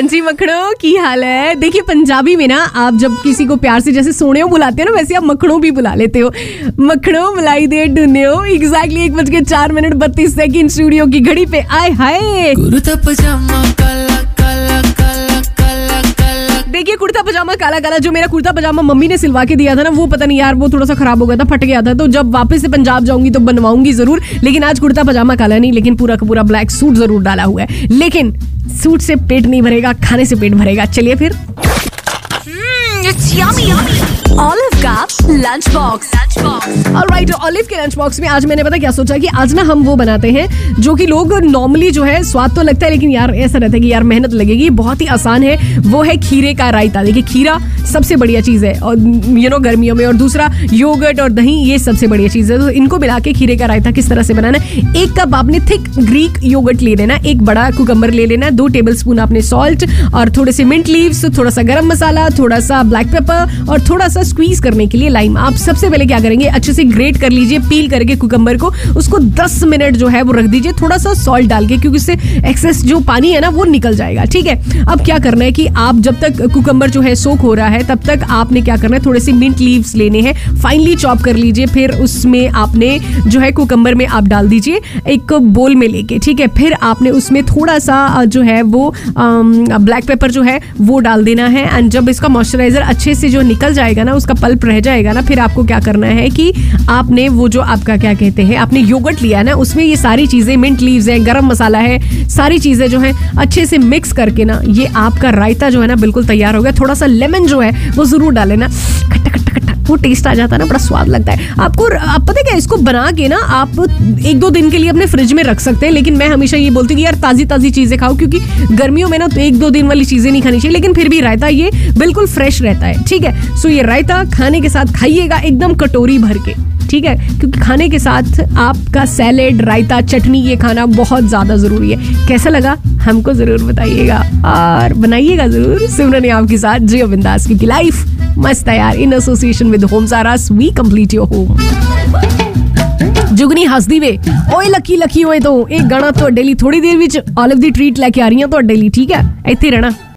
जी मखड़ो की हाल है। देखिए, पंजाबी में ना आप जब किसी को प्यार से जैसे सोने बुलाते हो ना, वैसे आप मखड़ों भी बुला लेते हो। मखड़ो बुलाई दे ढूंढे हो एग्जैक्टली एक बज के चार मिनट बत्तीस सेकेंड स्टूडियो की घड़ी पे। आए हाय। पजामा, काला काला, जो मेरा कुर्ता, पजामा मम्मी ने सिलवा के दिया था ना, वो पता नहीं यार, वो थोड़ा सा खराब हो गया था, फट गया था तो जब वापस से पंजाब जाऊँगी तो बनवाऊँगी ज़रूर, लेकिन आज कुर्ता, पजामा, काला नहीं, लेकिन पूरा का पूरा ब्लैक सूट ज़रूर डाला हुआ है। लेकिन सूट से पेट नहीं भरेगा, खाने से पेट भरेगा। चलिए फिर। का lunch box. Lunch box. Olive के लंच बॉक्स में आज मैंने पता क्या सोचा कि आज ना हम वो बनाते हैं जो कि लोग नॉर्मली जो है स्वाद तो लगता है, लेकिन यार ऐसा रहता है कि यार मेहनत लगेगी। बहुत ही आसान है। वो है खीरे का रायता। देखिए, खीरा सबसे बढ़िया चीज़ है। और यू नो गर्मियों में। और दूसरा योगर्ट और दही, ये सबसे बढ़िया चीज़ है। तो इनको मिला के खीरे का रायता किस तरह से बनाना एक कप आपने थिक ग्रीक योगर्ट ले लेना एक बड़ा कुकम्बर ले लेना दो टेबल स्पून आपने सॉल्ट और थोड़े से मिंट लीव्स थोड़ा सा गरम मसाला, थोड़ा सा ब्लैक पेपर और थोड़ा सा स्क्वीज करने के लिए लाइम आप सबसे पहले क्या करेंगे, अच्छे से ग्रेट कर लीजिए पील करके कुकम्बर को, उसको 10 मिनट जो है वो रख दीजिए थोड़ा सा सॉल्ट डाल के, क्योंकि उससे एक्सेस जो पानी है ना, वो निकल जाएगा, ठीक है? अब क्या करना है कि आप जब तक कुकम्बर जो है सोख हो रहा है, तब तक आपने क्या करना है, थोड़े से मिंट लीव्स लेने हैं फाइनली चॉप कर लीजिए, फिर उसमें आपने जो है कुकम्बर में आप डाल दीजिए एक बोल में लेके, ठीक है? फिर आपने उसमें थोड़ा सा जो है वो ब्लैक पेपर जो है, वो डाल देना है एंड जब इसका मॉइस्चराइजर अच्छे से जो निकल जाएगा ना, उसका पल्प रह जाएगा ना, फिर आपको क्या करना है कि आपने वो जो आपका क्या कहते हैं, आपने योगट लिया ना, उसमें ये सारी चीज़ें मिंट लीव्स है, गरम मसाला है, सारी चीज़ें जो है, अच्छे से मिक्स करके ना, ये आपका रायता जो है ना, बिल्कुल तैयार हो गया। थोड़ा सा लेमन जो है, वो ज़रूर डाले ना। खट्टा खट्टा खट्टा वो टेस्ट आ जाता है ना, बड़ा स्वाद लगता है। आपको, आप पता है, इसको बना के ना आप एक दो दिन के लिए अपने फ्रिज में रख सकते हैं, लेकिन मैं हमेशा ये बोलती हूँ यार ताजी ताजी चीज़ें खाओ, क्योंकि गर्मियों में ना तो एक दो दिन वाली चीज़ें नहीं खानी चाहिए, लेकिन फिर भी रायता ये बिल्कुल फ्रेश रहता है, ठीक है? सो ये रायता खाने के साथ खाइएगा एकदम कटोरी भर के, ठीक है? क्योंकि खाने के साथ आपका सैलेड रायता, चटनी, ये खाना बहुत ज़्यादा ज़रूरी है। कैसा लगा? हमको ज़रूर बताइएगा और बनाइएगा ज़रूर सिमरन आपके साथ जियो बिंदास क्योंकि लाइफ मस्त है यार इन एसोसिएशन विद होम सारास वी कंप्लीट योर होम ਜੁਗਨੀ ਹੱਸਦੀ ਵੇ। ਓਏ ਲੱਕੀ ਲੱਕੀ, ਓਏ ਤੋਂ। ਇਹ ਗਾਣਾ ਤੁਹਾਡੇ ਲਈ ਥੋੜੀ ਦੇਰ ਵਿੱਚ ਆਲਿਵ ਦੀ ਟ੍ਰੀਟ ਲੈ ਕੇ ਆ ਰਹੀ ਹਾਂ ਤੁਹਾਡੇ ਲਈ, ਠੀਕ ਹੈ? ਇੱਥੇ ਰਹਿਣਾ।